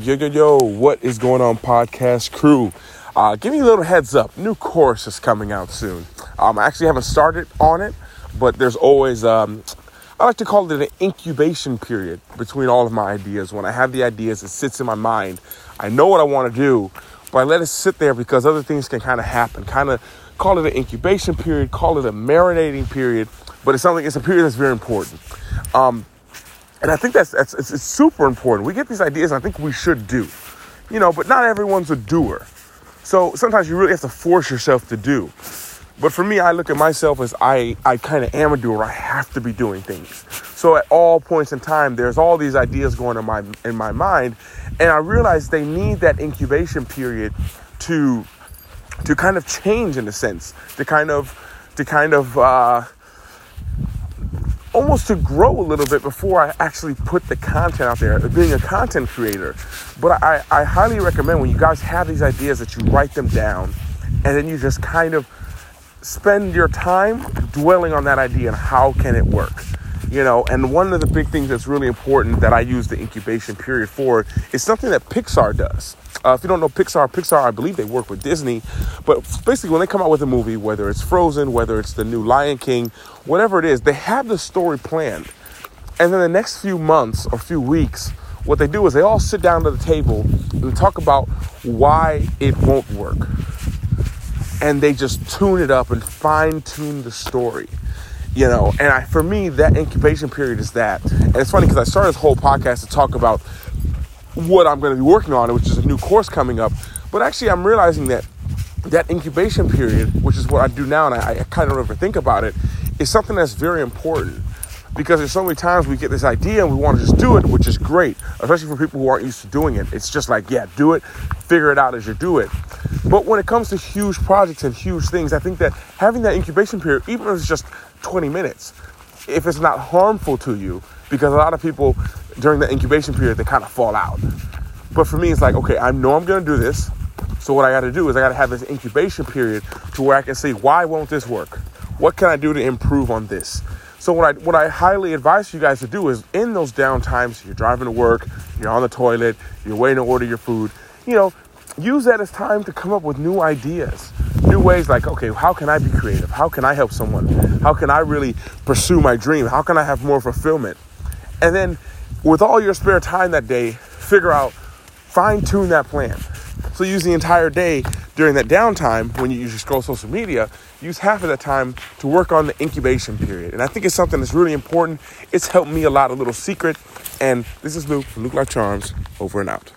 Yo, yo, yo, what is going on, podcast crew? Uh, give me a little heads up. New course is coming out soon. Um, I actually haven't started on it, but there's always, um, I like to call it an incubation period between all of my ideas. When I have the ideas, it sits in my mind. I know what I want to do, but I let it sit there because other things can kind of happen. Kind of call it an incubation period, call it a marinating period, but it's something, it's a period that's very important. Um, and I think that's, that's it's, it's super important. We get these ideas, I think we should do, you know, but not everyone's a doer. So sometimes you really have to force yourself to do. But for me, I look at myself as I, I kind of am a doer. I have to be doing things. So at all points in time, there's all these ideas going in my in my mind, and I realize they need that incubation period to to kind of change in a sense, to kind of to kind of uh, almost to grow a little bit before I actually put the content out there, being a content creator. But I, I highly recommend when you guys have these ideas that you write them down and then you just kind of spend your time dwelling on that idea and how can it work you know and one of the big things that's really important that i use the incubation period for is something that pixar does uh, if you don't know Pixar, Pixar, I believe they work with Disney. But basically, when they come out with a movie, whether it's Frozen, whether it's the new Lion King, whatever it is, they have the story planned. And then the next few months or few weeks, what they do is they all sit down to the table and talk about why it won't work. And they just tune it up and fine tune the story you know and I, for me that incubation period is that and it's funny because i started this whole podcast to talk about what I'm going to be working on, which is a new course coming up. But actually, I'm realizing that that incubation period, which is what I do now, and I, I kind of don't think about it, is something that's very important because there's so many times we get this idea and we want to just do it, which is great, especially for people who aren't used to doing it. It's just like, yeah, do it, figure it out as you do it. But when it comes to huge projects and huge things, I think that having that incubation period, even if it's just 20 minutes, if it's not harmful to you, because a lot of people during the incubation period they kind of fall out. But for me, it's like, okay, I know I'm going to do this. So what I got to do is I got to have this incubation period to where I can see why won't this work? What can I do to improve on this? So what I what I highly advise you guys to do is in those down times, you're driving to work, you're on the toilet, you're waiting to order your food, you know, use that as time to come up with new ideas, new ways like, okay, how can I be creative? How can I help someone? How can I really pursue my dream? How can I have more fulfillment? And then with all your spare time that day, figure out, fine tune that plan. So use the entire day during that downtime when you usually scroll social media, use half of that time to work on the incubation period. And I think it's something that's really important. It's helped me a lot, a little secret. And this is Luke from Luke Life Charms, over and out.